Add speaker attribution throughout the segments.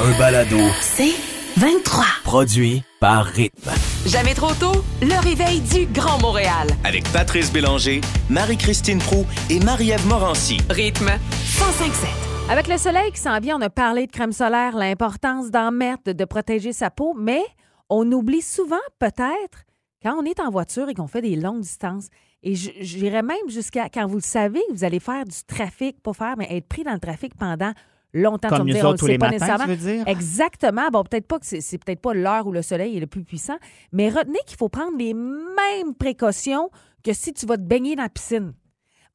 Speaker 1: un balado.
Speaker 2: C'est 23.
Speaker 1: Produit par Rythme.
Speaker 2: Jamais trop tôt, le réveil du Grand Montréal.
Speaker 3: Avec Patrice Bélanger, Marie-Christine Prou et Marie-Ève Morancy.
Speaker 2: Rythme 1057.
Speaker 4: Avec le soleil qui s'en vient, on a parlé de crème solaire, l'importance d'en mettre, de protéger sa peau, mais on oublie souvent, peut-être, quand on est en voiture et qu'on fait des longues distances. Et j'irais même jusqu'à quand vous le savez, vous allez faire du trafic, pas faire, mais être pris dans le trafic pendant longtemps.
Speaker 5: Comme
Speaker 4: tu
Speaker 5: nous
Speaker 4: dire, on
Speaker 5: autres tous
Speaker 4: sait
Speaker 5: les
Speaker 4: pas
Speaker 5: matins,
Speaker 4: nécessairement.
Speaker 5: tu veux dire?
Speaker 4: Exactement. Bon, peut-être pas que c'est, c'est peut-être pas l'heure où le soleil est le plus puissant, mais retenez qu'il faut prendre les mêmes précautions que si tu vas te baigner dans la piscine.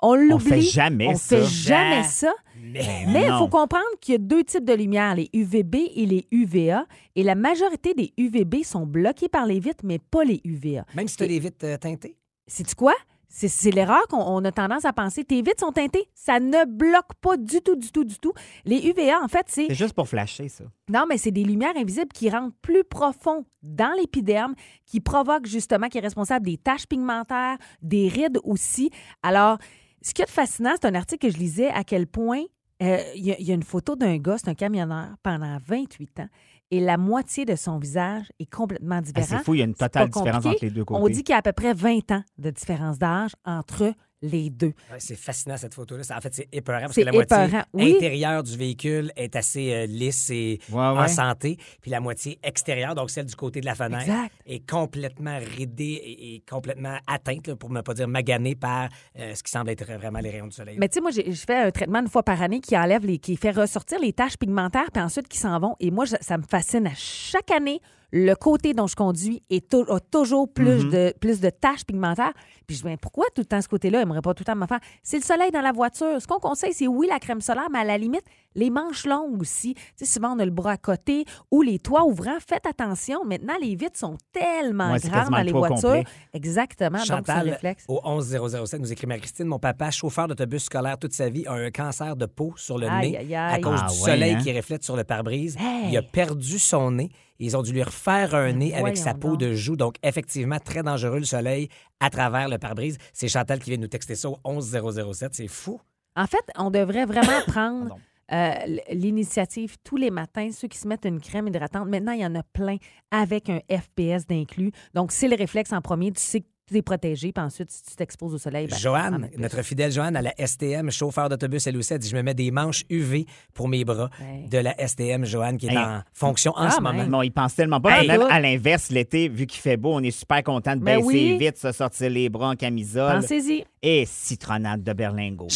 Speaker 4: On l'oublie.
Speaker 5: fait jamais
Speaker 4: On
Speaker 5: ça.
Speaker 4: fait jamais ça.
Speaker 5: Mais,
Speaker 4: Mais il faut comprendre qu'il y a deux types de lumière, les UVB et les UVA. Et la majorité des UVB sont bloqués par les vitres, mais pas les UVA.
Speaker 6: Même si tu as les vitres euh, teintées?
Speaker 4: C'est quoi? C'est, l'erreur qu'on on a tendance à penser. Tes vitres sont teintées. Ça ne bloque pas du tout, du tout, du tout. Les UVA, en fait, c'est
Speaker 5: C'est juste pour flasher, ça.
Speaker 4: non, mais c'est des lumières invisibles qui rentrent plus profond dans l'épiderme, qui provoquent justement, qui est responsable des taches pigmentaires, des rides aussi. Alors, ce qui est fascinant, c'est un article que je lisais à quel point euh, il y, y a une photo d'un gars, c'est un camionneur, pendant 28 ans, et la moitié de son visage est complètement
Speaker 5: Ah,
Speaker 4: différent.
Speaker 5: c'est fou, il y a une totale différence entre les deux côtés.
Speaker 4: On dit qu'il y a à peu près 20 ans de différence d'âge entre les deux.
Speaker 6: Ouais, c'est fascinant cette photo-là. En fait, c'est épeurant parce que la moitié
Speaker 4: épeurant, oui.
Speaker 6: intérieure du véhicule est assez euh, lisse et
Speaker 5: Ouais,
Speaker 6: en
Speaker 5: ouais.
Speaker 6: santé. Puis la moitié extérieure, donc celle du côté de la fenêtre,
Speaker 4: Exact.
Speaker 6: est complètement ridée et, et complètement atteinte, là, pour ne pas dire maganée par euh, ce qui semble être vraiment les rayons du soleil.
Speaker 4: Mais tu sais, moi, j'ai- je fais un traitement une fois par année qui enlève les, qui fait ressortir les taches pigmentaires, puis ensuite qui s'en vont. Et moi, je- ça me fascine à chaque année. Le côté dont je conduis est a toujours plus, de, plus de taches pigmentaires. Puis je me dis, pourquoi tout le temps ce côté-là? Aimerait pas tout le temps me faire? C'est le soleil dans la voiture. Ce qu'on conseille, c'est oui, la crème solaire, mais à la limite, les manches longues aussi. Tu sais, souvent, on a le bras à côté ou les toits ouvrants. Faites attention. Maintenant, les vitres sont tellement
Speaker 5: Ouais,
Speaker 4: grandes dans
Speaker 5: le
Speaker 4: les voitures.
Speaker 5: complet.
Speaker 4: Exactement. donc, c'est un
Speaker 6: Chantal,
Speaker 4: réflexe.
Speaker 6: au 11007, nous écrit Marie-Christine, mon papa, chauffeur d'autobus scolaire toute sa vie, a un cancer de peau sur le
Speaker 4: Aïe,
Speaker 6: nez
Speaker 4: aïe,
Speaker 6: à cause
Speaker 5: Ah
Speaker 6: du
Speaker 5: ouais,
Speaker 6: soleil
Speaker 5: hein?
Speaker 6: qui reflète sur le pare-brise.
Speaker 4: Hey!
Speaker 6: Il a perdu son nez. Ils ont dû lui refaire un nez avec sa peau
Speaker 4: donc.
Speaker 6: de joue. Donc, effectivement, très dangereux le soleil à travers le pare-brise. C'est Chantal qui vient nous texter ça au 11007. C'est fou.
Speaker 4: En fait, on devrait vraiment prendre euh, l'initiative tous les matins, ceux qui se mettent une crème hydratante. Maintenant, il y en a plein avec un FPS d'inclus. Donc, c'est le réflexe en premier. Tu sais que tu es protégé, puis ensuite, si tu t'exposes au soleil, ben, en
Speaker 6: Joanne, notre fidèle Joanne à la STM, chauffeur d'autobus, elle aussi, elle dit Je me mets des manches UV pour mes bras
Speaker 4: Ouais.
Speaker 6: de la STM, Joanne, qui est
Speaker 5: Hey.
Speaker 6: en fonction en
Speaker 4: Ah,
Speaker 6: ce
Speaker 4: ben.
Speaker 6: moment.
Speaker 5: Non, ils pensent tellement pas.
Speaker 4: Hey,
Speaker 5: Même à l'inverse, l'été, vu qu'il fait beau, on est super content de
Speaker 4: Ben
Speaker 5: baisser
Speaker 4: oui.
Speaker 5: vite, se sortir les bras en camisole.
Speaker 4: Pensez-y.
Speaker 5: Et citronnade de berlingot.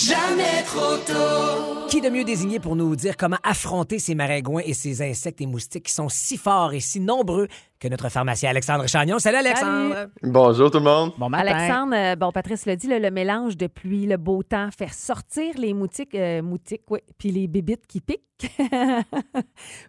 Speaker 6: Qui de mieux désigné pour nous dire comment affronter ces maringouins et ces insectes et moustiques qui sont si forts et si nombreux que notre pharmacien Alexandre Chagnon? Salut Alexandre!
Speaker 7: Bonjour tout le monde.
Speaker 5: Bon matin.
Speaker 4: Alexandre, euh, bon, Patrice l'a dit, le mélange de pluie, le beau temps, faire sortir les moutiques, euh, moutiques, oui, puis les bébites qui piquent.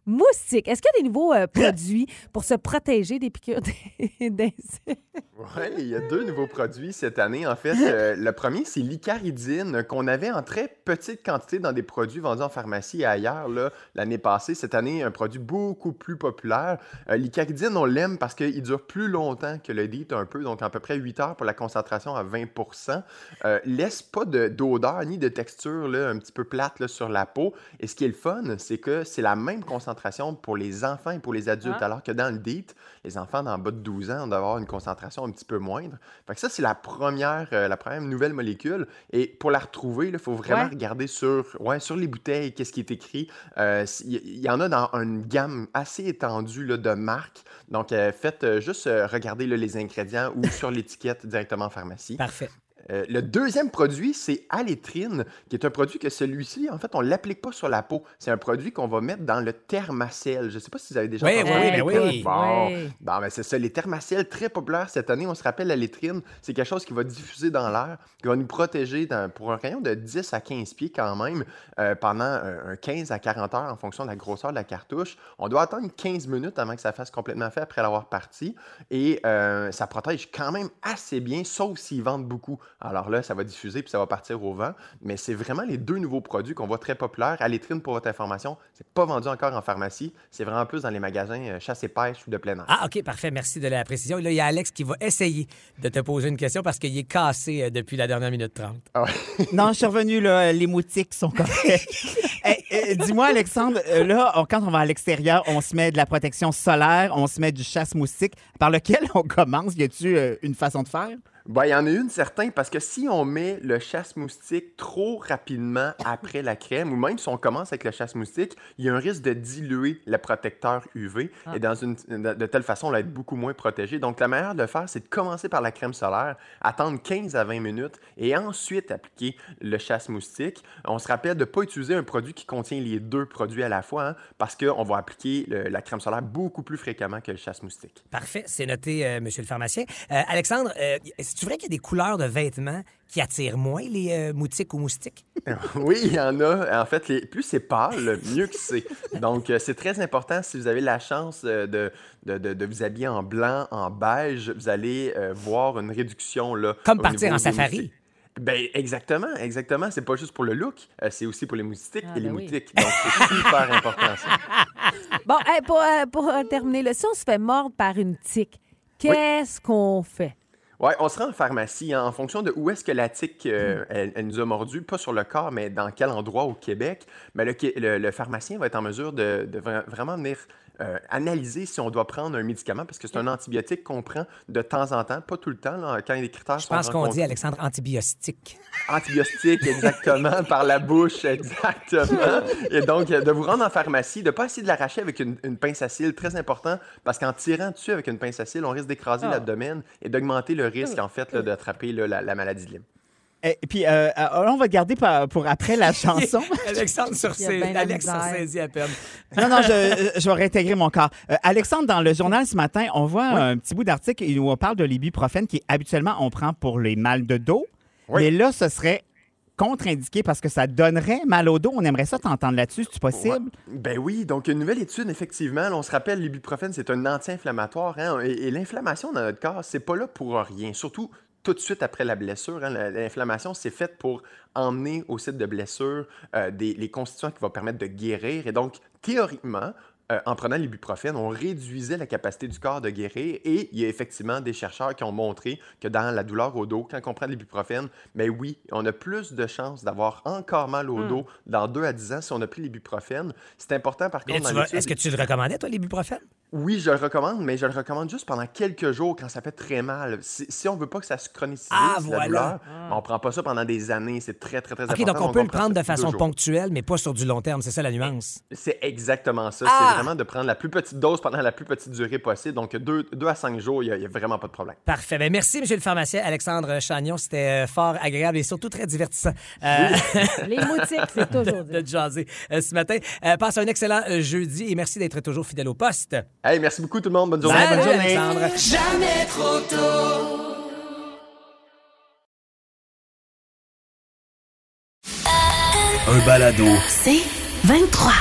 Speaker 4: Moustiques. Est-ce qu'il y a des nouveaux euh, produits pour se protéger des piqûres d'insectes?
Speaker 7: Oui, il y a deux nouveaux produits cette année. En fait, Euh, le premier, c'est l'icaridine qu'on avait en très petite quantité dans des produits vendus en pharmacie et ailleurs l'année passée. Cette année, un produit beaucoup plus populaire. Euh, l'icaridine, on l'aime parce qu'il dure plus longtemps que le DEET un peu, donc à peu près 8 heures pour la concentration à 20% euh, Laisse pas de- d'odeur ni de texture là, un petit peu plate là, sur la peau. Et ce qui est le fun, c'est que c'est la même concentration pour les enfants et pour les adultes,
Speaker 4: Ah.
Speaker 7: alors que dans le DEET, les enfants d'en bas de 12 ans ont d'avoir une concentration un petit peu moindre. Fait que ça, c'est la première, euh, la première nouvelle molécule. Et pour la retrouver, il faut vraiment
Speaker 4: Ouais.
Speaker 7: regarder sur, ouais, sur les bouteilles, qu'est-ce qui est écrit. Euh, Il y, il y en a dans une gamme assez étendue là, de marques. Donc, euh, faites euh, juste euh, regarder là, les ingrédients ou sur l'étiquette directement en pharmacie.
Speaker 6: Parfait.
Speaker 7: Euh, le deuxième produit, c'est Alétrine, qui est un produit que celui-ci, en fait, on ne l'applique pas sur la peau. C'est un produit qu'on va mettre dans le thermacelle. Je ne sais pas si vous avez déjà
Speaker 6: Oui,
Speaker 7: entendu
Speaker 6: oui,
Speaker 7: parler
Speaker 6: oui, ben.
Speaker 7: Bon,
Speaker 4: Oui.
Speaker 7: Bon, ben c'est ça. Les thermacelles très populaires cette année, on se rappelle la lettrine, c'est quelque chose qui va diffuser dans l'air, qui va nous protéger dans- pour un rayon de 10 à 15 pieds quand même euh, pendant un, un 15 à 40 heures en fonction de la grosseur de la cartouche. On doit attendre 15 minutes avant que ça fasse complètement fait après l'avoir parti et euh, ça protège quand même assez bien, sauf s'ils vendent beaucoup. Alors là, ça va diffuser puis ça va partir au vent. Mais c'est vraiment les deux nouveaux produits qu'on voit très populaires. À l'étrine, pour votre information, c'est pas vendu encore en pharmacie. C'est vraiment plus dans les magasins euh, chasse et pêche ou de plein air.
Speaker 6: Ah, OK, parfait. Merci de la précision. Là, il y a Alex qui va essayer de te poser une question parce qu'il est cassé euh, depuis la dernière minute 30.
Speaker 7: Ah ouais.
Speaker 5: Non, je suis revenu, là, les moutiques sont correctes. Eh, Dis-moi, Alexandre, euh, là, on- quand on va à l'extérieur, on se met de la protection solaire, on se met du chasse-moustique. Par lequel on commence? Y a-tu euh, une façon de faire?
Speaker 7: Ben, il y en a une certaine parce que si on met le chasse-moustique trop rapidement après la crème, ou même si on commence avec le chasse-moustique, il y a un risque de diluer le protecteur UV et dans une, de, telle façon, on va être beaucoup moins protégé. Donc, la meilleure de le faire, c'est de commencer par la crème solaire, attendre 15 à 20 minutes et ensuite appliquer le chasse-moustique. On se rappelle de ne pas utiliser un produit qui contient les deux produits à la fois hein, parce qu'on va appliquer le- la crème solaire beaucoup plus fréquemment que le chasse-moustique.
Speaker 6: Parfait, c'est noté, euh, monsieur le pharmacien. Euh, Alexandre, euh, c'est vrai qu'il y a des couleurs de vêtements qui attirent moins les euh, moutiques ou moustiques?
Speaker 7: Oui, il y en a. En fait, les- plus c'est pâle, mieux que c'est. Donc, euh, c'est très important si vous avez la chance euh, de, de, de- de vous habiller en blanc, en beige, vous allez euh, voir une réduction. Là,
Speaker 6: Comme partir en safari.
Speaker 7: moustiques. Ben, exactement, exactement. C'est pas juste pour le look, euh, c'est aussi pour les moustiques
Speaker 4: Ah,
Speaker 7: et les
Speaker 4: ben oui.
Speaker 7: moutiques. Donc, c'est super important, ça.
Speaker 4: Bon, hey, pour, euh, pour terminer, là, si on se fait mordre par une tique, qu'est-ce qu'on fait?
Speaker 7: Ouais, on se rend en pharmacie hein, en fonction de où est-ce que la tique euh, elle, elle nous a mordu, pas sur le corps, mais dans quel endroit au Québec. Mais le, Qué- le- le pharmacien va être en mesure de, de vra- vraiment venir euh, analyser si on doit prendre un médicament parce que c'est un antibiotique qu'on prend de temps en temps, pas tout le temps, là, quand les critères
Speaker 6: Je
Speaker 7: sont
Speaker 6: pense qu'on dit. Alexandre, antibiotique.
Speaker 7: Antibiotique, exactement, par la bouche, exactement. Et donc, euh, de vous rendre en pharmacie, de ne pas essayer de l'arracher avec une, une pince à cile, très important, parce qu'en tirant dessus avec une pince à cile, on risque d'écraser
Speaker 6: Ah.
Speaker 7: l'abdomen et d'augmenter le risque, en fait, d'attraper la, la maladie de Lyme.
Speaker 5: Et puis, euh, euh, on va garder pour après la chanson.
Speaker 6: Alexandre sur
Speaker 4: la
Speaker 6: Alex sursaisit à peine.
Speaker 5: Non, non, je, je vais réintégrer mon corps. Euh, Alexandre, dans le journal ce matin, on voit un petit bout d'article où on parle de l'ibuprofène qui, habituellement, on prend pour les mal de dos.
Speaker 7: Oui.
Speaker 5: Mais là, ce serait contre-indiqué parce que ça donnerait mal au dos. On aimerait ça t'entendre là-dessus, c'est possible?
Speaker 7: Ouais. Ben oui, donc une nouvelle étude, effectivement, là, on se rappelle, l'ibuprofène, c'est un anti-inflammatoire, hein, et, et l'inflammation dans notre corps, c'est pas là pour rien, surtout tout de suite après la blessure. hein, la- L'inflammation, c'est fait pour emmener au site de blessure euh, des, les constituants qui vont permettre de guérir, et donc, théoriquement, euh, en prenant l'ibuprofène, on réduisait la capacité du corps de guérir et il y a effectivement des chercheurs qui ont montré que dans la douleur au dos, quand on prend l'ibuprofène, mais oui, on a plus de chances d'avoir encore mal au dos dans 2 à 10 ans si on a pris l'ibuprofène. C'est important par
Speaker 6: Mais
Speaker 7: contre
Speaker 6: Est-ce que tu le recommandais, toi, l'ibuprofène?
Speaker 7: Oui, je le recommande, mais je le recommande juste pendant quelques jours quand ça fait très mal. Si, si on veut pas que ça se chronicise,
Speaker 6: Ah,
Speaker 7: la
Speaker 6: voilà.
Speaker 7: douleur, on prend pas ça pendant des années. C'est très, très, très
Speaker 6: OK,
Speaker 7: important.
Speaker 6: donc on peut le
Speaker 7: prend
Speaker 6: prendre de façon
Speaker 7: deux
Speaker 6: ponctuelle, mais pas sur du long terme. C'est ça la nuance.
Speaker 7: C'est exactement ça.
Speaker 6: Ah!
Speaker 7: C'est vraiment de prendre la plus petite dose pendant la plus petite durée possible. Donc, 2 à 5 jours, il n'y a, vraiment pas de problème.
Speaker 6: Parfait. Ben, merci, monsieur le pharmacien Alexandre Chagnon. C'était euh, fort agréable et surtout très divertissant euh,
Speaker 4: Les moutiques, c'est toujours
Speaker 6: de
Speaker 4: dit.
Speaker 6: jaser euh, ce matin. Euh, passe un excellent jeudi et merci d'être toujours fidèle au poste.
Speaker 7: Hey, merci beaucoup tout le monde. Bonne journée.
Speaker 5: Bye, bonne journée.
Speaker 6: Alexandre.
Speaker 1: Un balado.
Speaker 2: C'est 23.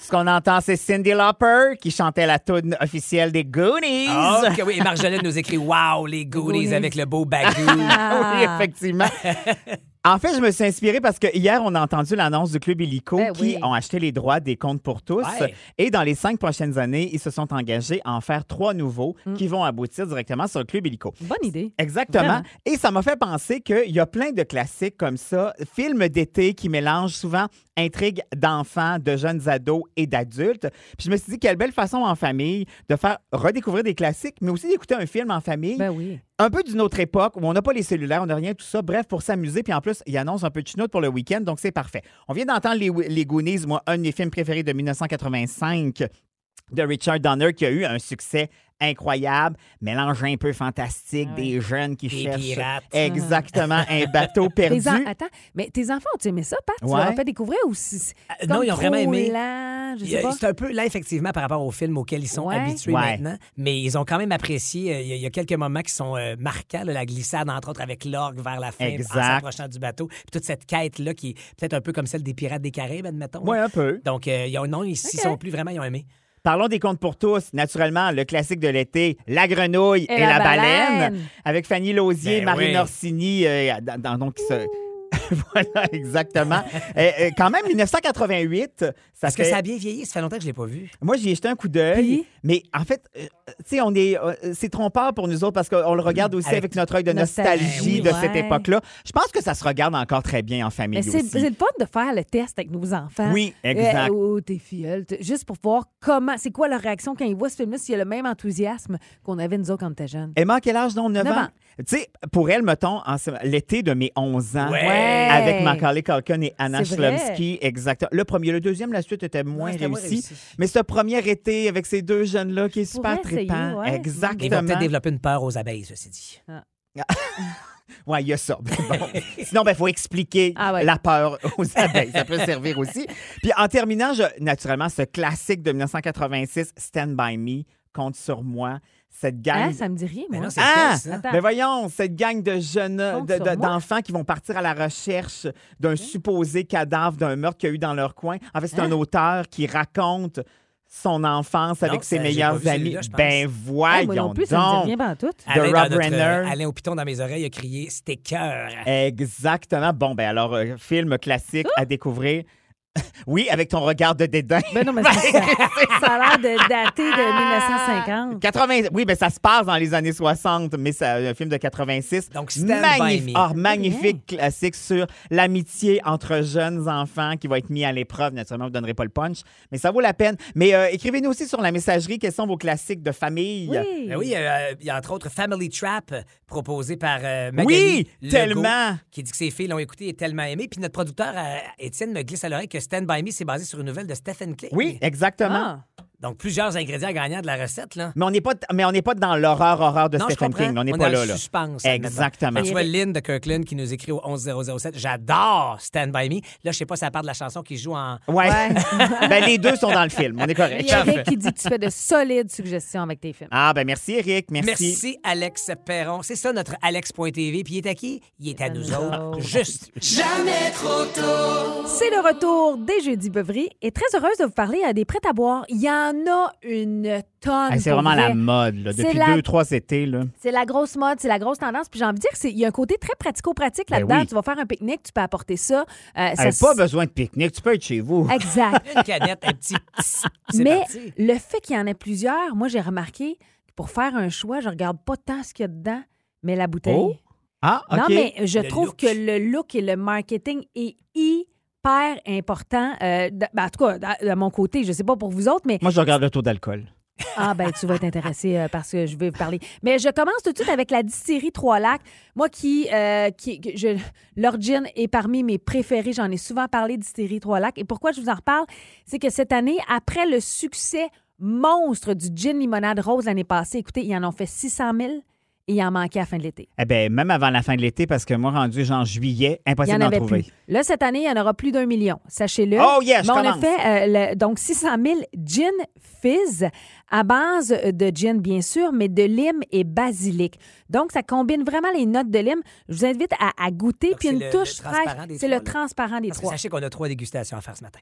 Speaker 5: Ce qu'on entend, c'est Cindy Lauper qui chantait la tune officielle des Goonies.
Speaker 6: Ah, OK, oui, et Marjolaine nous écrit Wow, les goodies
Speaker 4: Goonies.
Speaker 6: avec le beau bagou.
Speaker 5: oui, effectivement. En fait, je me suis inspirée parce que hier, on a entendu l'annonce du Club Illico
Speaker 4: Ben
Speaker 5: qui
Speaker 4: oui.
Speaker 5: ont acheté les droits des comptes pour tous.
Speaker 6: Ouais.
Speaker 5: Et dans les cinq prochaines années, ils se sont engagés à en faire trois nouveaux
Speaker 4: Mm.
Speaker 5: qui vont aboutir directement sur le Club Illico.
Speaker 4: Bonne idée.
Speaker 5: Exactement.
Speaker 4: Vraiment.
Speaker 5: Et ça m'a fait penser qu'il y a plein de classiques comme ça, films d'été qui mélangent souvent intrigues d'enfants, de jeunes ados et d'adultes. Puis je me suis dit, quelle belle façon en famille de faire redécouvrir des classiques, mais aussi d'écouter un film en famille.
Speaker 4: Ben oui.
Speaker 5: Un peu d'une autre époque où on n'a pas les cellulaires, on n'a rien, tout ça. Bref, pour s'amuser. Puis en plus, il annonce un peu de chinoute pour le week-end, donc c'est parfait. On vient d'entendre les, les Goonies, moi, un de mes films préférés de 1985 de Richard Donner qui a eu un succès incroyable, mélange un peu fantastique,
Speaker 4: Ah
Speaker 5: des jeunes qui
Speaker 6: Des
Speaker 5: cherchent
Speaker 6: pirates.
Speaker 5: exactement un bateau perdu.
Speaker 4: En- Attends, mais tes enfants ont-tu aimé ça, Pat? Tu leur as fait découvrir ou si c'est
Speaker 6: Euh, non, ils ont vraiment aimé. C'est un peu là, effectivement, par rapport au film auquel ils sont
Speaker 4: Ouais.
Speaker 6: habitués
Speaker 5: Ouais.
Speaker 6: maintenant. Mais ils ont quand même apprécié. euh, Il y a, il y a quelques moments qui sont euh, marquants. là, la glissade, entre autres, avec l'orgue vers la fin,
Speaker 5: Exact.
Speaker 6: en s'approchant du bateau. Puis toute cette quête-là qui est peut-être un peu comme celle des Pirates des Caraïbes, admettons.
Speaker 5: Ouais, un peu.
Speaker 6: Donc, euh, ils ont, non, ils s'y
Speaker 4: Ok.
Speaker 6: sont plus vraiment, ils ont aimé.
Speaker 5: Parlons des contes pour tous. Naturellement, le classique de l'été, La grenouille et,
Speaker 4: Et
Speaker 5: la,
Speaker 4: la
Speaker 5: baleine.
Speaker 4: baleine.
Speaker 5: avec Fanny Lausier,
Speaker 6: Ben
Speaker 5: Marie
Speaker 6: oui.
Speaker 5: Orsini, euh, dans, dans- donc ce- voilà, exactement. Euh, euh, quand même, 1988, ça
Speaker 6: Est-ce
Speaker 5: fait...
Speaker 6: que ça a bien vieilli? Ça fait longtemps que je l'ai pas vu.
Speaker 5: Moi, j'y ai jeté un coup d'œil, mais en fait, euh, tu sais, on est, euh, c'est trompeur pour nous autres parce qu'on le regarde aussi avec,
Speaker 6: Avec
Speaker 5: notre œil de
Speaker 4: nostalgie,
Speaker 5: nostalgie de cette époque-là. Je pense que ça se regarde encore très bien en famille
Speaker 4: Mais c'est
Speaker 5: aussi.
Speaker 4: c'est le fun de faire le test avec nos enfants.
Speaker 5: Oui, exact.
Speaker 4: Euh, oh, t'es filleule. Juste pour voir comment, c'est quoi leur réaction quand ils voient ce film-là, s'il y a le même enthousiasme qu'on avait nous autres quand on était jeunes.
Speaker 5: Emma, à quel âge, donc? 9,
Speaker 4: Neuf
Speaker 5: ans?
Speaker 4: ans.
Speaker 5: Tu sais, pour elle, mettons, en l'été de mes 11 ans,
Speaker 6: Ouais.
Speaker 5: Avec Macaulay Culkin et Anna. Chlumsky, exactement. Le premier, le deuxième, la suite était moins réussie.
Speaker 6: réussi.
Speaker 5: Mais ce premier été avec ces deux jeunes-là qui est super trippant.
Speaker 4: ouais.
Speaker 6: Ils vont
Speaker 5: Exactement.
Speaker 6: peut-être développer une peur aux abeilles, ceci dit.
Speaker 5: Oui, il y a ça. Bon. Sinon, il ben, faut expliquer
Speaker 4: Ah ouais.
Speaker 5: la peur aux abeilles. Ça peut servir aussi. Puis en terminant, je- naturellement, ce classique de 1986, Stand By Me, compte sur moi. Cette gang.
Speaker 4: Hein, ça me dit rien,
Speaker 6: Mais non, c'est
Speaker 5: Ah!
Speaker 4: Attends.
Speaker 5: Ben voyons, cette gang de jeunes,
Speaker 4: Compte
Speaker 5: de- de- d'enfants qui vont partir à la recherche d'un supposé cadavre d'un meurtre qu'il y a eu dans leur coin. En fait, c'est un
Speaker 4: Hein?
Speaker 5: auteur qui raconte son enfance avec
Speaker 6: Non,
Speaker 5: ses meilleurs amis. Ben
Speaker 4: Hey,
Speaker 5: voyons
Speaker 4: moi non plus, ça me dit
Speaker 5: donc.
Speaker 4: rien pas tout.
Speaker 5: de
Speaker 6: Alain,
Speaker 5: Rob
Speaker 6: dans notre,
Speaker 5: Renner.
Speaker 6: euh, Alain Houpiton dans mes oreilles a crié C'était cœur.
Speaker 5: Exactement. Bon, ben alors, euh, film classique à découvrir. oui, avec ton regard de dédain.
Speaker 4: Ben non, mais c'est ça, ça a l'air de dater de 1950.
Speaker 5: 80, oui, ben ça se passe dans les années 60, mais c'est un film de 86.
Speaker 6: Donc,
Speaker 5: Magnif-
Speaker 6: Me.
Speaker 5: ah, magnifique classique sur l'amitié entre jeunes enfants qui va être mis à l'épreuve. Naturellement, vous ne donnerez pas le punch, mais ça vaut la peine. Mais euh, écrivez-nous aussi sur la messagerie quels sont vos classiques de famille?
Speaker 4: Oui.
Speaker 6: Ben oui, euh, il y a entre autres Family Trap, euh, proposé par euh, Magali
Speaker 5: Oui,
Speaker 6: Legault,
Speaker 5: tellement.
Speaker 6: qui dit que ses filles l'ont écouté et tellement aimé. Puis notre producteur, euh, Étienne, me glisse à l'oreille que Stand By Me, c'est basé sur une nouvelle de Stephen King.
Speaker 5: Oui, exactement.
Speaker 4: Ah.
Speaker 6: Donc, plusieurs ingrédients gagnants de la recette, là.
Speaker 5: Mais on n'est pas, mais on n'est pas dans l'horreur horreur de
Speaker 6: non,
Speaker 5: Stephen. King. On n'est
Speaker 6: est
Speaker 5: pas
Speaker 6: dans
Speaker 5: là,
Speaker 6: le
Speaker 5: là.
Speaker 6: suspense.
Speaker 5: Exactement.
Speaker 6: Tu vois Lynn de Kirkland qui nous écrit au 11007. J'adore Stand By Me. Là, je sais pas si ça part de la chanson qui joue en.
Speaker 5: Ouais.
Speaker 4: Ouais.
Speaker 5: ben les deux sont dans le film. On est
Speaker 4: Il
Speaker 5: correct.
Speaker 4: y a Eric qui dit que tu fais de solides suggestions avec tes films.
Speaker 5: Ah ben merci Eric, merci.
Speaker 6: Merci, Alex Perron. C'est ça, notre Alex.tv. Puis il est à qui? Il est à nous
Speaker 4: nous
Speaker 6: autres.
Speaker 4: autres.
Speaker 6: Juste.
Speaker 4: C'est le retour des Jeudis Beuveries et très heureuse de vous parler à des prêts à boire. Il y en a une tonne.
Speaker 5: Hey, c'est vraiment la mode là, depuis
Speaker 4: la-
Speaker 5: deux trois étés là.
Speaker 4: C'est la grosse mode, c'est la grosse tendance. Puis j'ai envie de dire qu'il y a un côté très pratico-pratique
Speaker 5: Ben
Speaker 4: là-dedans.
Speaker 5: oui.
Speaker 4: Tu vas faire un pique-nique, tu peux apporter ça. Euh, ça
Speaker 5: Hey,
Speaker 4: s-
Speaker 5: pas besoin de pique-nique, tu peux être chez vous.
Speaker 4: Exact.
Speaker 6: Une canette, un petit. C'est
Speaker 4: Mais
Speaker 6: parti.
Speaker 4: le fait qu'il y en ait plusieurs, moi, j'ai remarqué que pour faire un choix, je regarde pas tant ce qu'il y a dedans, mais la bouteille.
Speaker 5: Oh, Ah, OK.
Speaker 4: Non, mais je
Speaker 6: Le
Speaker 4: trouve
Speaker 6: look.
Speaker 4: que le look et le marketing est hyper important. Euh, ben, en tout cas, de de mon côté, je sais pas pour vous autres, mais
Speaker 5: Moi je regarde le taux d'alcool.
Speaker 4: ah ben tu vas être intéressé euh, parce que je vais vous parler. Mais je commence tout de suite avec la distillerie Trois-Lacs. Moi qui, euh, qui que je, leur gin est parmi mes préférés. J'en ai souvent parlé distillerie Trois-Lacs. Et pourquoi je vous en reparle, c'est que cette année, après le succès monstre du gin limonade rose l'année passée, écoutez, ils en ont fait 600 000 et il en manquait à la fin de l'été.
Speaker 5: Eh bien, même avant la fin de l'été, parce que moi, rendu genre juillet, impossible
Speaker 4: en
Speaker 5: d'en
Speaker 4: avait
Speaker 5: trouver.
Speaker 4: plus. Là, cette année, il y en aura plus d'un million. Sachez-le.
Speaker 5: Oh, je
Speaker 4: Mais on a fait euh, le- donc 600 000 gin fizz à base de gin, bien sûr, mais de lime et basilic. Donc, ça combine vraiment les notes de lime. Je vous invite à, à goûter.
Speaker 6: Donc,
Speaker 4: Puis une
Speaker 6: le-
Speaker 4: touche
Speaker 6: le transparent
Speaker 4: fraîche. C'est le transparent des
Speaker 6: Parce que
Speaker 4: trois.
Speaker 6: sachez qu'on a trois dégustations à faire ce matin.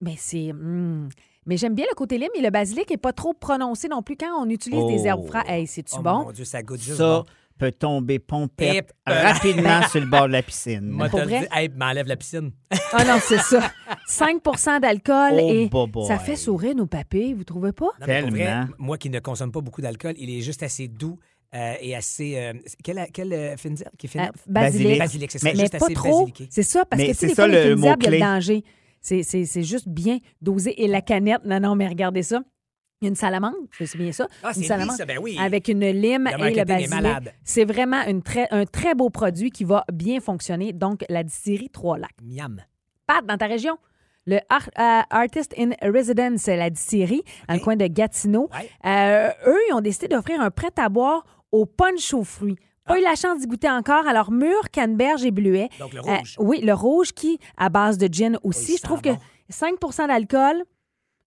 Speaker 4: Mais c'est. hum. Mais j'aime bien le côté lime et le basilic n'est pas trop prononcé non plus quand on utilise
Speaker 5: Oh.
Speaker 4: des herbes fraîches. Hey, c'est-tu
Speaker 6: Oh
Speaker 4: bon?
Speaker 6: mon Dieu, ça goûte juste
Speaker 5: Ça
Speaker 6: bon.
Speaker 5: peut tomber pompette
Speaker 6: Et-
Speaker 5: rapidement sur le bord de la piscine.
Speaker 6: Moi,
Speaker 4: pour vrai?
Speaker 6: hey, m'enlève la piscine.
Speaker 4: Ah non, c'est ça. 5% d'alcool
Speaker 5: Oh,
Speaker 4: et
Speaker 5: boy.
Speaker 4: ça fait sourire nos papés, vous trouvez pas?
Speaker 6: Non, mais pour vrai,
Speaker 5: Tellement.
Speaker 6: moi qui ne consomme pas beaucoup d'alcool, il est juste assez doux euh, et assez. euh, quelle quelle euh, qui fine
Speaker 4: Euh, basilic.
Speaker 6: Basilic, c'est ça.
Speaker 5: Mais-
Speaker 4: Mais
Speaker 6: juste
Speaker 4: pas
Speaker 6: assez
Speaker 4: trop.
Speaker 6: basiliqué.
Speaker 4: C'est ça, parce
Speaker 5: Mais
Speaker 4: que tu sais,
Speaker 5: c'est
Speaker 4: des
Speaker 5: ça,
Speaker 4: fois, les
Speaker 5: le
Speaker 4: fines herbes, il y a
Speaker 5: mot-clé.
Speaker 4: le danger. C'est- juste bien dosé. Et la canette, non, non, mais regardez ça. Une salamande, c'est bien ça.
Speaker 6: Ah,
Speaker 4: une salamande
Speaker 6: ben oui.
Speaker 4: avec une lime
Speaker 6: Le
Speaker 4: et le basilic. C'est vraiment une très, un très beau produit qui va bien fonctionner. Donc, la distillerie Trois-Lacs.
Speaker 6: Miam.
Speaker 4: Pat, dans ta région, le Ar- euh, Artist in Residence, la distillerie, dans le coin de Gatineau,
Speaker 6: Ouais.
Speaker 4: euh, eux, ils ont décidé d'offrir un prêt à boire au punch aux fruits. Pas
Speaker 6: Ah.
Speaker 4: eu la chance d'y goûter encore. Alors, mûr, canneberge et bleuet.
Speaker 6: Donc, le
Speaker 4: Euh,
Speaker 6: rouge.
Speaker 4: oui, le rouge qui, à base de gin aussi. Je trouve que
Speaker 6: bon.
Speaker 4: 5% d'alcool.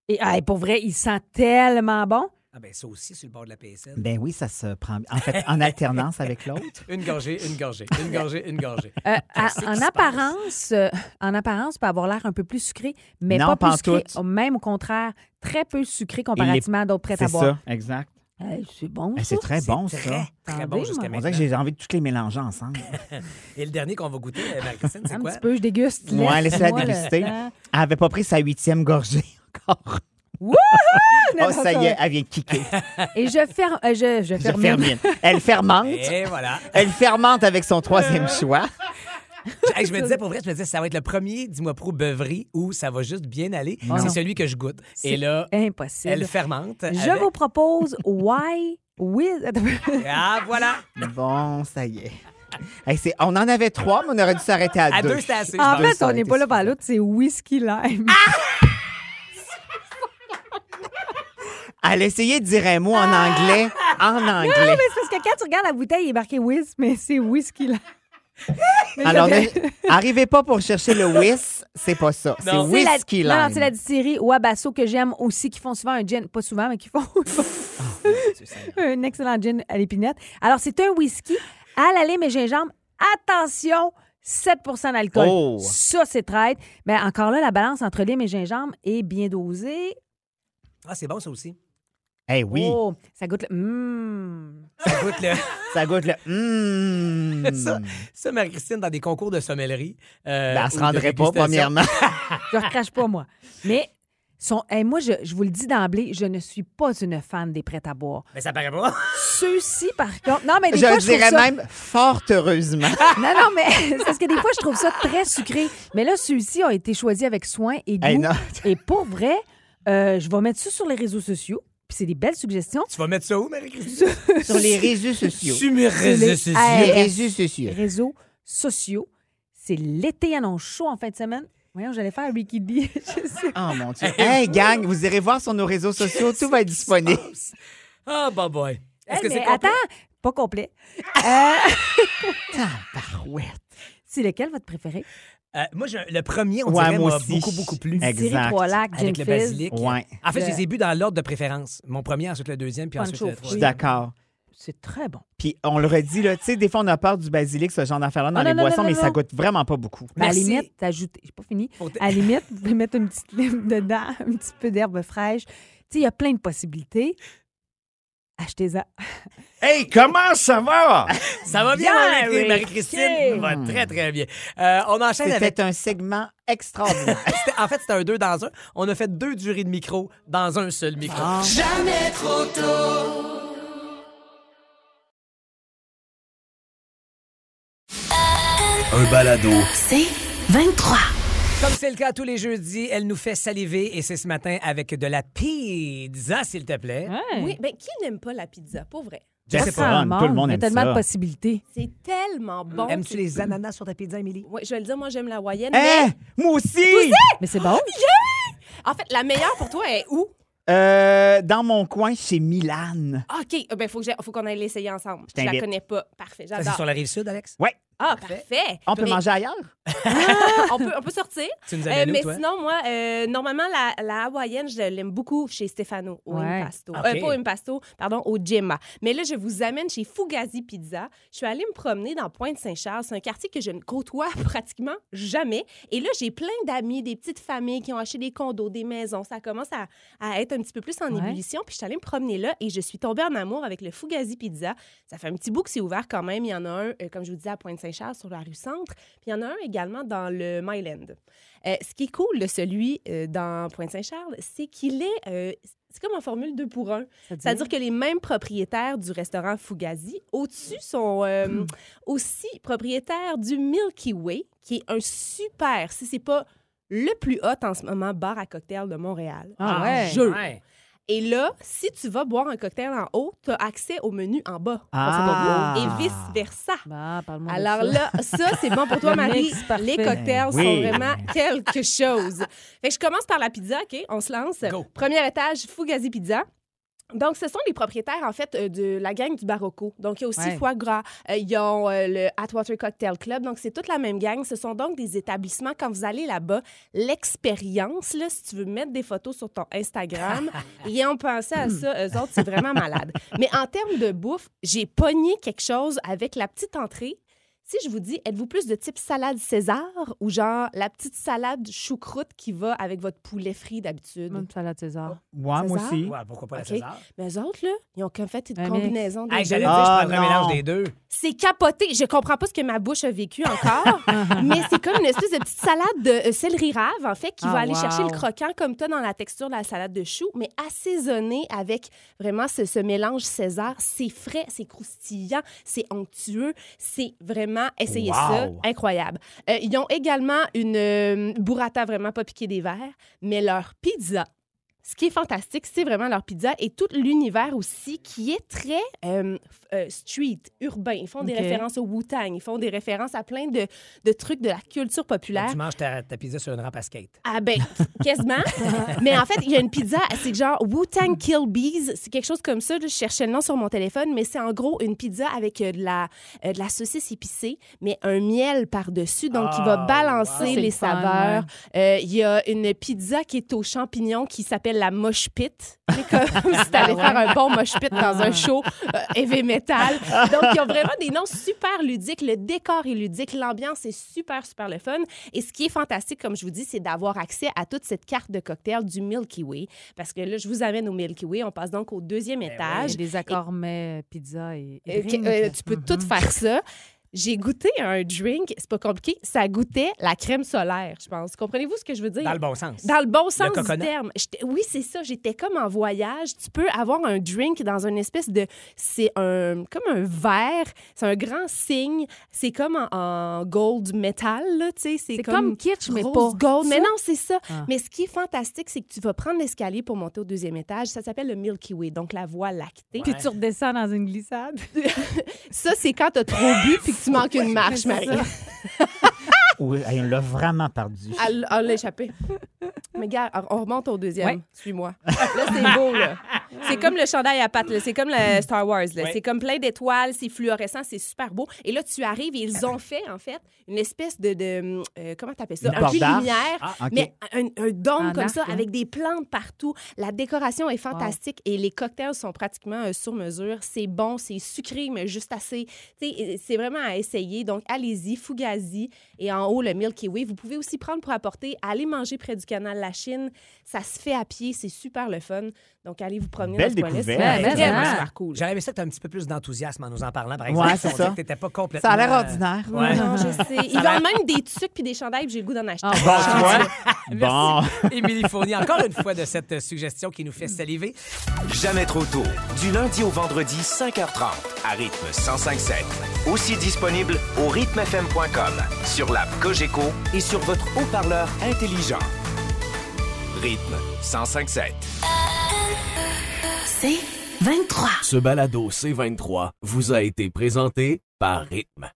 Speaker 4: Et ah, pour vrai, il sent tellement bon.
Speaker 6: Ah ben ça aussi sur le bord de la PSN.
Speaker 5: Ben oui, ça se prend. En fait, en alternance avec l'autre.
Speaker 6: Une gorgée, une gorgée, une gorgée, une gorgée.
Speaker 4: Euh, à- en apparence, euh, en apparence, peut avoir l'air un peu plus sucré, mais
Speaker 5: Non,
Speaker 4: pas plus sucré.
Speaker 5: tout.
Speaker 4: Même au contraire, très peu sucré comparativement à d'autres prêts
Speaker 5: C'est
Speaker 4: à boire.
Speaker 5: ça, exact.
Speaker 4: Euh, c'est bon. Ça.
Speaker 5: c'est très bon,
Speaker 6: C'est
Speaker 5: ça.
Speaker 6: Très, très
Speaker 4: Attendez,
Speaker 6: bon jusqu'à.
Speaker 5: On
Speaker 6: maintenant.
Speaker 5: dirait que j'ai envie de toutes les mélanger ensemble.
Speaker 6: Et le dernier qu'on va goûter, euh, Marie-Christine, c'est
Speaker 4: Un
Speaker 6: quoi?
Speaker 4: petit peu, je déguste.
Speaker 5: Ouais, laissez-la
Speaker 4: le
Speaker 5: déguster. Elle avait pas pris sa huitième gorgée encore.
Speaker 4: Wouhou!
Speaker 5: Oh, ça y est, elle vient de kicker.
Speaker 4: Et je ferme. euh, je, je
Speaker 5: Je
Speaker 4: ferme.
Speaker 5: fermine. Elle fermente.
Speaker 6: Et voilà.
Speaker 5: Elle fermente avec son troisième choix.
Speaker 6: Hey, je me disais, pour vrai, je me disais, ça va être le premier, dis-moi pro, beuverie où ça va juste bien aller.
Speaker 4: Non.
Speaker 6: C'est celui que je goûte. Et là,
Speaker 4: Impossible.
Speaker 6: elle fermente.
Speaker 4: Je
Speaker 6: avec-
Speaker 4: vous propose Why With.
Speaker 6: Ah, voilà.
Speaker 5: Bon, ça y est. Hey, on en avait trois, mais on aurait dû s'arrêter à,
Speaker 6: À
Speaker 5: deux.
Speaker 6: deux, c'était assez.
Speaker 4: En fait, on n'est pas là par l'autre, c'est Whisky Lime.
Speaker 5: Elle a essayé de dire un mot en anglais. En
Speaker 4: Non,
Speaker 5: anglais.
Speaker 4: mais c'est parce que quand tu regardes la bouteille, il est marqué Whiz, mais c'est Whisky Lime.
Speaker 5: Alors, ne- arrivez pas pour chercher le whisk, c'est pas ça. C'est
Speaker 6: Non.
Speaker 4: C'est la-
Speaker 5: whisky
Speaker 4: Non, non,
Speaker 5: lime.
Speaker 4: c'est la distillerie Wabasso que j'aime aussi, qui font souvent un gin. Pas souvent, mais qui font un excellent gin à l'épinette. Alors, c'est un whisky à la lime et gingembre. Attention, 7% d'alcool.
Speaker 5: Oh.
Speaker 4: Ça, c'est traite. Mais encore là, la balance entre lime et gingembre est bien dosée.
Speaker 6: Ah, c'est bon, ça aussi.
Speaker 5: Oui,
Speaker 4: Oh, ça goûte le... Mmh.
Speaker 6: Ça goûte le.
Speaker 5: ça goûte le. Mmh.
Speaker 6: Ça, ça Marie-Christine, dans des concours de sommellerie. euh,
Speaker 5: Ben, elle se rendrait pas, premièrement.
Speaker 4: Je ne recrache pas, moi. Mais sont... hey, moi, je, je vous le dis d'emblée, je ne suis pas une fan des prêts à boire.
Speaker 6: Mais ça paraît pas.
Speaker 4: Ceux-ci, par contre... Non, mais des
Speaker 5: Je
Speaker 4: fois, je trouve
Speaker 5: dirais
Speaker 4: ça...
Speaker 5: même fort heureusement.
Speaker 4: Non, non, mais c'est parce que des fois, je trouve ça très sucré. Mais là, ceux-ci ont été choisis avec soin et goût.
Speaker 5: Hey.
Speaker 4: Et pour vrai, euh, je vais mettre ça sur les réseaux sociaux. Puis c'est des belles suggestions.
Speaker 6: Tu vas mettre ça où, Marie-Christine?
Speaker 5: Sur les réseaux sociaux.
Speaker 6: Sur mes réseaux
Speaker 4: les-
Speaker 6: sociaux.
Speaker 5: Les réseaux sociaux.
Speaker 4: Réseaux sociaux. C'est l'été annonce chaud en fin de semaine. Voyons, j'allais faire Ricky D. Je sais.
Speaker 5: Oh mon Dieu. Hey, gang, vous irez voir sur nos réseaux sociaux, tout va être disponible.
Speaker 6: Ah, bah boy. Est-ce
Speaker 4: Hey,
Speaker 6: que
Speaker 4: mais
Speaker 6: c'est complet?
Speaker 4: attends, pas complet. Euh,
Speaker 5: Tabarouette.
Speaker 4: c'est lequel votre préféré?
Speaker 6: Euh, moi, je- le premier, on
Speaker 5: Ouais,
Speaker 6: dirait,
Speaker 5: moi
Speaker 6: m'a
Speaker 5: aussi.
Speaker 6: beaucoup, beaucoup plu.
Speaker 5: Exact.
Speaker 4: Trois-Lacs, Gin
Speaker 6: Avec le
Speaker 4: Fizz.
Speaker 6: basilic.
Speaker 5: Ouais.
Speaker 6: En fait, je
Speaker 4: Le-
Speaker 6: les ai bu dans l'ordre de préférence. Mon premier, ensuite le deuxième, puis
Speaker 4: Punch
Speaker 6: ensuite
Speaker 4: au
Speaker 6: le
Speaker 5: Je suis
Speaker 4: fruit.
Speaker 6: troisième.
Speaker 5: d'accord.
Speaker 4: C'est très bon.
Speaker 5: Puis on le redit, là, tu sais, des fois, on a peur du basilic, ce genre d'affaire-là, dans
Speaker 4: Ah,
Speaker 5: les
Speaker 4: non,
Speaker 5: boissons,
Speaker 4: non,
Speaker 5: mais
Speaker 4: non,
Speaker 5: ça
Speaker 4: non.
Speaker 5: goûte vraiment pas beaucoup.
Speaker 4: À la
Speaker 6: Merci.
Speaker 4: limite, t'ajoutes. J'ai pas fini.
Speaker 6: Pour te-
Speaker 4: À la limite, vous pouvez mettre une petite lime dedans, un petit peu d'herbe fraîche. Tu sais, il y a plein de possibilités. Achetez-en.
Speaker 1: Hey, comment ça va?
Speaker 6: Ça va bien,
Speaker 4: Rick.
Speaker 6: Marie-Christine? Va très, très bien. Euh, on enchaîne avec...
Speaker 5: C'était un segment extraordinaire.
Speaker 6: En fait, c'était un deux dans un. On a fait deux durées de micro dans un seul micro.
Speaker 1: Un balado.
Speaker 2: C'est 23.
Speaker 6: Comme c'est le cas tous les jeudis, elle nous fait saliver et c'est ce matin avec de la pizza, s'il te plaît.
Speaker 8: Oui, ben qui n'aime pas la pizza, pour vrai?
Speaker 5: Je sais
Speaker 4: Ça
Speaker 5: pas, tout le monde
Speaker 4: Il y a
Speaker 5: aime
Speaker 4: tellement
Speaker 5: ça.
Speaker 4: de possibilités.
Speaker 8: C'est tellement bon.
Speaker 6: Aimes-tu les ananas sur ta pizza, Émilie?
Speaker 8: Oui, je vais le dire, moi, j'aime la.
Speaker 5: Hein?
Speaker 8: mais
Speaker 5: Moi aussi!
Speaker 4: Mais c'est bon.
Speaker 8: en fait, la meilleure pour toi est où?
Speaker 5: Euh, dans mon coin, chez Milan.
Speaker 8: Ah, OK, euh, ben, faut, que j'ai- faut qu'on aille l'essayer ensemble.
Speaker 5: Je
Speaker 8: Je la
Speaker 5: t'invite.
Speaker 8: connais pas. Parfait,
Speaker 6: Ça, c'est
Speaker 8: j'adore.
Speaker 6: sur la rive sud, Alex?
Speaker 5: Ouais.
Speaker 8: Ah,
Speaker 6: Parfait.
Speaker 8: parfait.
Speaker 5: On peut
Speaker 8: Mais-
Speaker 5: manger ailleurs?
Speaker 8: on, peut, on peut sortir.
Speaker 6: Tu nous
Speaker 8: Euh, mais
Speaker 6: toi?
Speaker 8: sinon, moi, euh, normalement, la, la hawaïenne, je l'aime beaucoup chez Stefano, au
Speaker 4: Ouais.
Speaker 8: Impasto.
Speaker 6: OK.
Speaker 8: Euh, pas au Impasto, pardon, au Gemma. Mais là, je vous amène chez Fugazi Pizza. Je suis allée me promener dans Pointe-Saint-Charles. C'est un quartier que je ne côtoie pratiquement jamais. Et là, j'ai plein d'amis, des petites familles qui ont acheté des condos, des maisons. Ça commence à, à être un petit peu plus en
Speaker 4: Ouais.
Speaker 8: ébullition. Puis je suis allée me promener là et je suis tombée en amour avec le Fugazi Pizza. Ça fait un petit bout que c'est ouvert quand même. Il y en a un, euh, comme je vous disais, à Pointe-Saint-Charles, sur la rue Centre. Puis il y en a un également dans le Myland. Euh, ce qui est cool de celui euh, dans Pointe-Saint-Charles, c'est qu'il est. euh, c'est comme en formule 2 pour 1. C'est-à-dire que les mêmes propriétaires du restaurant Fugazi, au-dessus, sont euh, aussi propriétaires du Milky Way, qui est un super, si c'est pas le plus hot en ce moment, bar à cocktail de Montréal.
Speaker 4: Ah ouais.
Speaker 8: Je jure.
Speaker 6: Ouais.
Speaker 8: Et là, si tu vas boire un cocktail en haut, tu as accès au menu en bas.
Speaker 5: Ah.
Speaker 8: Et vice-versa.
Speaker 4: Bah, parle-moi de
Speaker 8: Alors
Speaker 4: ça.
Speaker 8: là, ça, c'est bon pour toi, Marie. Les cocktails
Speaker 5: Oui.
Speaker 8: sont vraiment quelque chose. Fait que je commence par la pizza, OK? On se lance.
Speaker 6: Go.
Speaker 8: Premier étage, Fugazi Pizza. Donc, ce sont les propriétaires, en fait, euh, de la gang du Barocco. Donc, il y a aussi
Speaker 4: Ouais.
Speaker 8: Foie Gras. Euh, ils ont euh, le Atwater Cocktail Club. Donc, c'est toute la même gang. Ce sont donc des établissements. Quand vous allez là-bas, l'expérience, là, si tu veux mettre des photos sur ton Instagram, ils ont pensé à ça. Eux autres, c'est vraiment malade. Mais en termes de bouffe, j'ai pogné quelque chose avec la petite entrée. Si je vous dis, êtes-vous plus de type salade César ou genre la petite salade choucroute qui va avec votre poulet frit d'habitude?
Speaker 4: Même salade César.
Speaker 5: Ouais, moi aussi.
Speaker 6: Ouais, pourquoi pas la
Speaker 8: OK.
Speaker 6: César?
Speaker 8: Mais eux autres, là, ils ont comme fait une
Speaker 4: Un
Speaker 8: combinaison des
Speaker 6: Hey,
Speaker 8: deux.
Speaker 6: J'allais dire,
Speaker 5: Ah,
Speaker 6: je prendrais un
Speaker 5: non.
Speaker 6: mélange des deux.
Speaker 8: C'est capoté. Je comprends pas ce que ma bouche a vécu encore, mais c'est comme une espèce de petite salade de euh, céleri rave, en fait, qui
Speaker 4: Ah,
Speaker 8: va aller
Speaker 4: wow.
Speaker 8: chercher le croquant comme toi dans la texture de la salade de chou, mais assaisonné avec vraiment ce, ce mélange César. C'est frais, c'est croustillant, c'est onctueux. C'est vraiment, essayez ça, incroyable. Euh, ils ont également une euh, burrata vraiment pas piquée des verres, mais leur pizza. Ce qui est fantastique, c'est vraiment leur pizza et tout l'univers aussi qui est très euh, euh, street, urbain. Ils font des références au Wu-Tang, ils font des références à plein de, de trucs de la culture populaire.
Speaker 6: Tu manges ta, ta pizza sur une rampe à skate.
Speaker 8: Ah ben, quasiment. Mais en fait, il y a une pizza, c'est genre Wu-Tang Kill Bees. C'est quelque chose comme ça. Je cherchais le nom sur mon téléphone, mais c'est en gros une pizza avec euh, de, la, de la saucisse épicée, mais un miel par-dessus, donc qui va
Speaker 6: Ah,
Speaker 8: balancer
Speaker 6: wow.
Speaker 8: Les
Speaker 4: le
Speaker 8: saveurs. Euh, Il y a une pizza qui est aux champignons qui s'appelle la mosh pit. C'est comme si t'allais faire un bon mosh pit dans un show euh, heavy metal. Donc, ils ont vraiment des noms super ludiques. Le décor est ludique. L'ambiance est super, super le fun. Et ce qui est fantastique, comme je vous dis, c'est d'avoir accès à toute cette carte de cocktail du Milky Way. Parce que là, je vous amène au Milky Way. On passe donc au deuxième étage.
Speaker 4: J'ai des accords mais pizza et, et
Speaker 8: Euh,
Speaker 4: drink.
Speaker 8: euh, tu peux tout faire ça. J'ai goûté un drink, c'est pas compliqué, ça goûtait la crème solaire, je pense. Comprenez-vous ce que je veux dire?
Speaker 6: Dans le bon sens.
Speaker 8: Dans le bon sens du
Speaker 6: coconut.
Speaker 8: terme. J'étais- Oui, c'est ça. J'étais comme en voyage. Tu peux avoir un drink dans une espèce de. C'est un comme un verre. C'est un grand signe. C'est comme en, en gold metal, là, tu sais. C'est
Speaker 4: C'est
Speaker 8: comme,
Speaker 4: comme kitsch, mais
Speaker 8: rose
Speaker 4: pas.
Speaker 8: gold. Mais non, c'est ça.
Speaker 4: Ah.
Speaker 8: Mais ce qui est fantastique, c'est que tu vas prendre l'escalier pour monter au deuxième étage. Ça s'appelle le Milky Way, donc la voie lactée.
Speaker 4: Puis tu redescends dans une glissade.
Speaker 8: Ça, c'est quand t'as trop bu puis que tu manques une marche, Marie.
Speaker 5: Oui, on l'a vraiment perdu.
Speaker 8: Elle elle l'a échappé. Mais gars, on remonte au deuxième.
Speaker 4: Ouais.
Speaker 8: Suis-moi. Là, c'est beau, là. C'est comme le chandail à pattes. C'est comme le Star Wars. C'est comme plein d'étoiles, c'est fluorescent, c'est super beau. Et là, tu arrives et ils ont fait, en fait, une espèce de... de euh, comment t'appelles ça?
Speaker 5: Une
Speaker 8: Un
Speaker 5: d'arc?
Speaker 8: lumière,
Speaker 5: Ah,
Speaker 8: mais un, un dôme comme
Speaker 4: arc,
Speaker 8: ça,
Speaker 4: hein.
Speaker 8: avec des plantes partout. La décoration est fantastique et les cocktails sont pratiquement euh, sur mesure. C'est bon, c'est sucré, mais juste assez. C'est vraiment à essayer. Donc, allez-y, Fugazi. Et en haut, le Milky Way. Vous pouvez aussi prendre pour apporter, aller manger près du canal La Chine. Ça se fait à pied, c'est super le fun. Donc, allez vous promener
Speaker 5: Belle
Speaker 8: dans ce coin-là. C'est
Speaker 5: découverte.
Speaker 4: Ouais,
Speaker 8: vraiment super cool.
Speaker 6: J'aurais aimé ça que tu un petit peu plus d'enthousiasme en nous en parlant, par
Speaker 5: Ouais,
Speaker 6: exemple.
Speaker 5: c'est
Speaker 6: On
Speaker 5: ça.
Speaker 6: dirait que t'étais pas complètement...
Speaker 5: Ça a l'air ordinaire.
Speaker 6: Ouais.
Speaker 8: Non, je sais. Ils vendent même des tucs puis des chandails, puis j'ai le goût d'en acheter.
Speaker 4: Ah,
Speaker 5: Bon, tu vois? Bon.
Speaker 6: Émilie Fournier, encore une fois de cette suggestion qui nous fait saliver.
Speaker 3: Jamais trop tôt. Du lundi au vendredi, 5h30, à rythme 105.7. Aussi disponible au rythmefm.com, sur l'app Cogeco et sur votre haut-parleur intelligent. Rythme 105.7.
Speaker 2: C'est 23.
Speaker 1: Ce balado C23 vous a été présenté par Rythme.